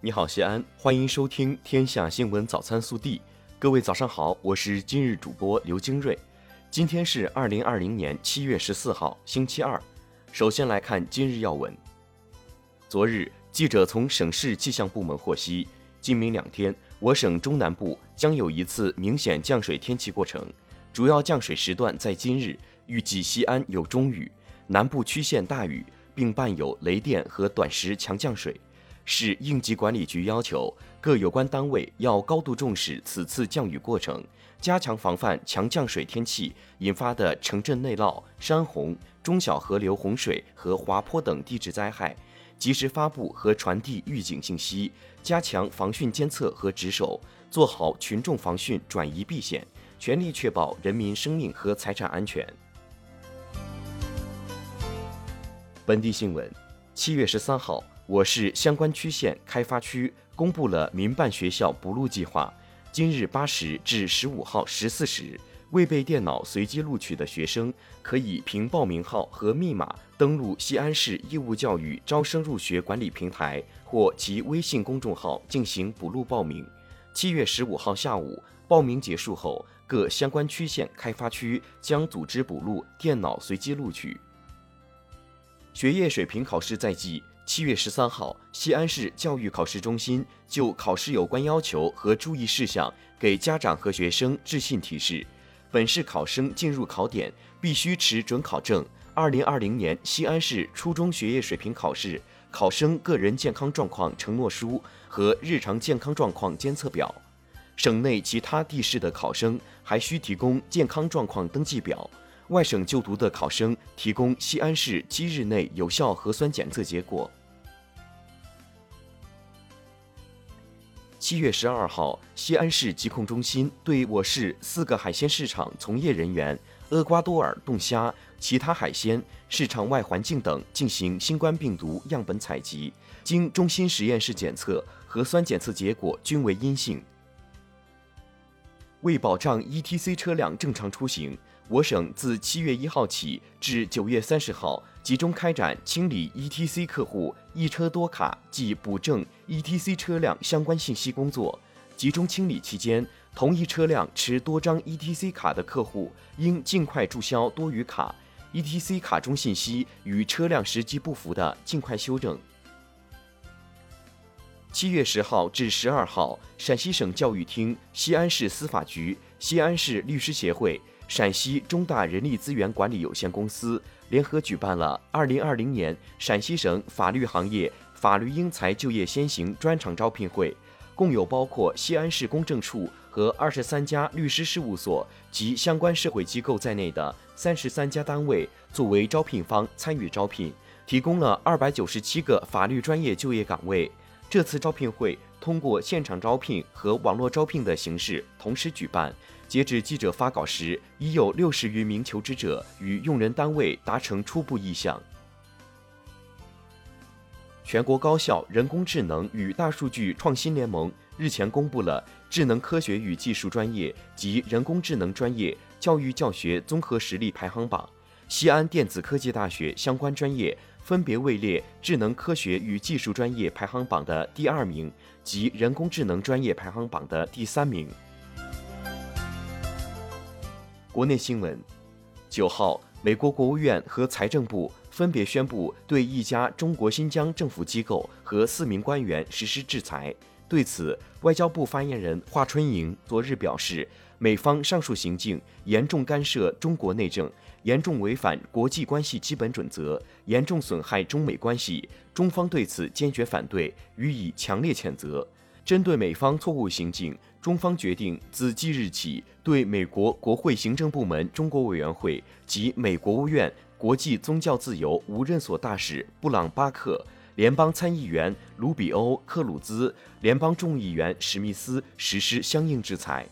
你好，西安，欢迎收听《天下新闻早餐速递》。各位早上好，我是今日主播刘金瑞。今天是二零二零年七月十四号，星期二。首先来看今日要闻。昨日，记者从省市气象部门获悉，今明两天，我省中南部将有一次明显降水天气过程，主要降水时段在今日，预计西安有中雨，南部区县大雨，并伴有雷电和短时强降水。市应急管理局要求各有关单位要高度重视此次降雨过程，加强防范强降水天气引发的城镇内涝、山洪、中小河流洪水和滑坡等地质灾害，及时发布和传递预警信息，加强防汛监测和值守，做好群众防汛转移避险，全力确保人民生命和财产安全。本地新闻，七月十三号。我市相关区县开发区公布了民办学校补录计划。今日八时至十五号十四时，未被电脑随机录取的学生，可以凭报名号和密码登录西安市义务教育招生入学管理平台或其微信公众号进行补录报名。七月十五号下午报名结束后，各相关区县开发区将组织补录电脑随机录取。学业水平考试在即。七月十三号，西安市教育考试中心就考试有关要求和注意事项给家长和学生致信提示：本市考生进入考点必须持准考证、二零二零年西安市初中学业水平考试考生个人健康状况承诺书和日常健康状况监测表。省内其他地市的考生还需提供健康状况登记表。外省就读的考生提供西安市七日内有效核酸检测结果。七月十二号，西安市疾控中心对我市四个海鲜市场从业人员厄瓜多尔冻虾、其他海鲜市场外环境等进行新冠病毒样本采集，经中心实验室检测，核酸检测结果均为阴性。为保障 ETC 车辆正常出行。我省自七月一号起至九月三十号，集中开展清理 ETC 客户一车多卡及补正 ETC 车辆相关信息工作。集中清理期间，同一车辆持多张 ETC 卡的客户，应尽快注销多余卡；ETC 卡中信息与车辆实际不符的，尽快修正。七月十号至十二号，陕西省教育厅、西安市司法局、西安市律师协会。陕西中大人力资源管理有限公司联合举办了二零二零年陕西省法律行业法律英才就业先行专场招聘会，共有包括西安市公证处和二十三家律师事务所及相关社会机构在内的三十三家单位作为招聘方参与招聘，提供了二百九十七个法律专业就业岗位。这次招聘会通过现场招聘和网络招聘的形式同时举办。截至记者发稿时，已有六十余名求职者与用人单位达成初步意向。全国高校人工智能与大数据创新联盟日前公布了智能科学与技术专业及人工智能专业教育教学综合实力排行榜，西安电子科技大学相关专业分别位列智能科学与技术专业排行榜的第二名及人工智能专业排行榜的第三名。国内新闻，九号，美国国务院和财政部分别宣布对一家中国新疆政府机构和四名官员实施制裁。对此，外交部发言人华春莹昨日表示，美方上述行径严重干涉中国内政，严重违反国际关系基本准则，严重损害中美关系，中方对此坚决反对，予以强烈谴责。针对美方错误行径，中方决定自即日起，对美国国会行政部门中国委员会及美国务院国际宗教自由无任所大使布朗巴克、联邦参议员卢比欧·克鲁兹、联邦众议员史密斯实施相应制裁。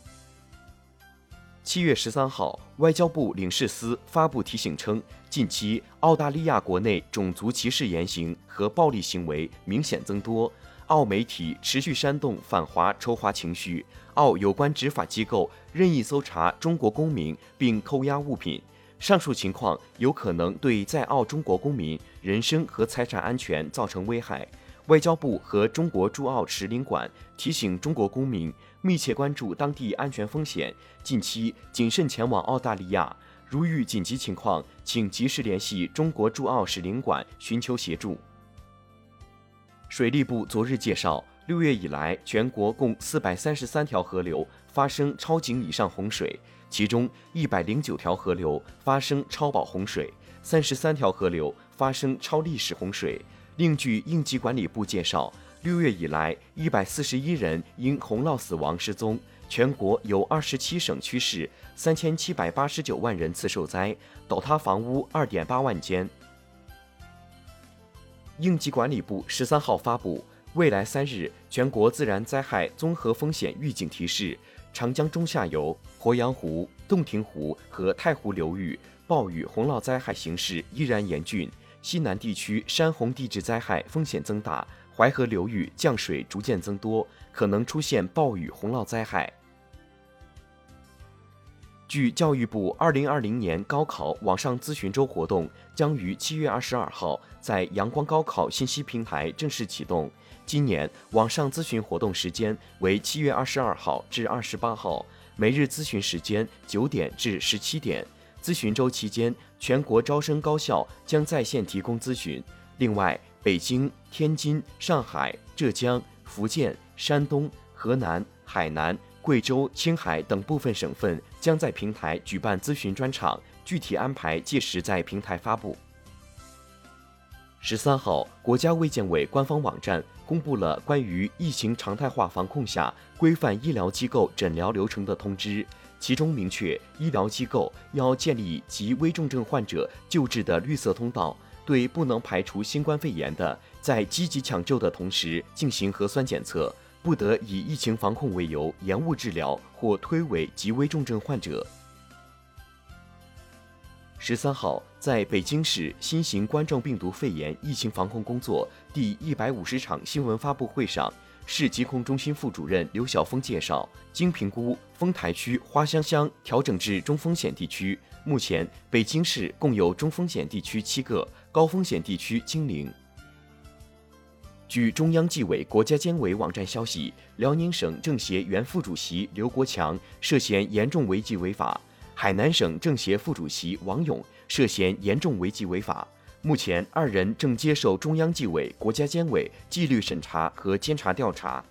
七月十三号，外交部领事司发布提醒称，近期澳大利亚国内种族歧视言行和暴力行为明显增多。澳媒体持续煽动反华仇华情绪，澳有关执法机构任意搜查中国公民并扣押物品，上述情况有可能对在澳中国公民人身和财产安全造成危害。外交部和中国驻澳使领馆提醒中国公民密切关注当地安全风险，近期谨慎前往澳大利亚。如遇紧急情况，请及时联系中国驻澳使领馆寻求协助。水利部昨日介绍，六月以来，全国共四百三十三条河流发生超警以上洪水，其中一百零九条河流发生超保洪水，三十三条河流发生超历史洪水。另据应急管理部介绍，六月以来，一百四十一人因洪涝死亡失踪。全国有二十七省区市，三千七百八十九万人次受灾，倒塌房屋二点八万间。应急管理部十三号发布，未来三日全国自然灾害综合风险预警提示：长江中下游、鄱阳湖、洞庭湖和太湖流域暴雨洪涝灾害形势依然严峻，西南地区山洪地质灾害风险增大。淮河流域降水逐渐增多，可能出现暴雨洪涝灾害。据教育部，二零二零年高考网上咨询周活动将于七月二十二号在阳光高考信息平台正式启动。今年网上咨询活动时间为七月二十二号至二十八号，每日咨询时间九点至十七点。咨询周期间，全国招生高校将在线提供咨询。另外，北京、天津、上海、浙江、福建、山东、河南、海南、贵州、青海等部分省份将在平台举办咨询专场，具体安排届时在平台发布。十三号，国家卫健委官方网站公布了关于疫情常态化防控下规范医疗机构诊疗流程的通知，其中明确，医疗机构要建立及危重症患者救治的绿色通道。对不能排除新冠肺炎的，在积极抢救的同时进行核酸检测，不得以疫情防控为由延误治疗或推诿极危重症患者。十三号，在北京市新型冠状病毒肺炎疫情防控工作第一百五十场新闻发布会上。市疾控中心副主任刘晓峰介绍，经评估，丰台区花乡乡调整至中风险地区。目前，北京市共有中风险地区七个，高风险地区清零。据中央纪委国家监委网站消息，辽宁省政协原副主席刘国强涉嫌严重违纪违法，海南省政协副主席王勇涉嫌严重违纪违法。目前，二人正接受中央纪委、国家监委纪律审查和监察调查。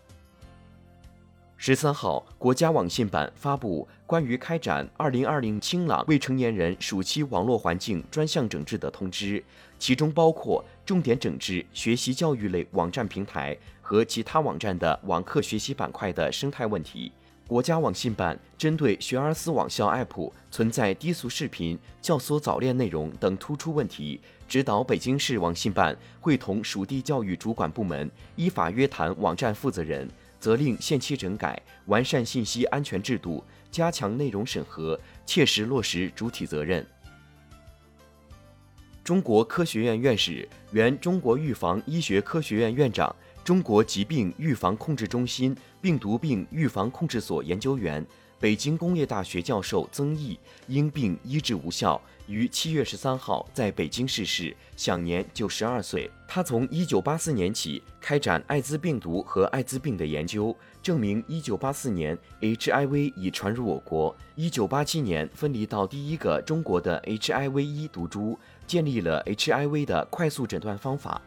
十三号，国家网信办发布关于开展二零二零清朗未成年人暑期网络环境专项整治的通知，其中包括重点整治学习教育类网站平台和其他网站的网课学习板块的生态问题。国家网信办针对学而思网校 App 存在低俗视频、教唆早恋内容等突出问题，指导北京市网信办会同属地教育主管部门依法约谈网站负责人，责令限期整改，完善信息安全制度，加强内容审核，切实落实主体责任。中国科学院院士、原中国预防医学科学院院长。中国疾病预防控制中心病毒病预防控制所研究员、北京工业大学教授曾毅因病医治无效，于七月十三号在北京逝世，享年九十二岁。他从一九八四年起开展艾滋病毒和艾滋病的研究，证明一九八四年 HIV 已传入我国，一九八七年分离到第一个中国的 HIV 一毒株，建立了 HIV 的快速诊断方法。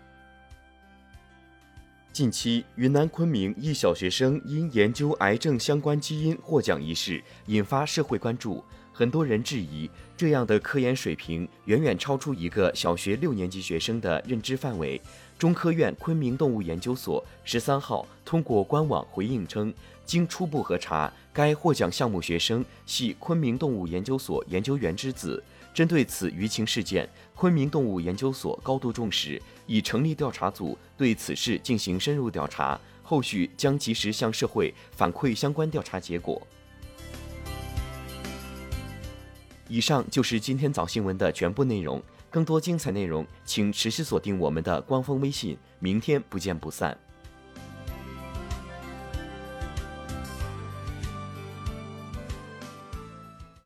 近期，云南昆明一小学生因研究癌症相关基因获奖一事引发社会关注。很多人质疑，这样的科研水平远远超出一个小学六年级学生的认知范围。中科院昆明动物研究所十三号通过官网回应称，经初步核查，该获奖项目学生系昆明动物研究所研究员之子。针对此舆情事件，昆明动物研究所高度重视，已成立调查组对此事进行深入调查，后续将及时向社会反馈相关调查结果。以上就是今天早新闻的全部内容，更多精彩内容请持续锁定我们的官方微信，明天不见不散。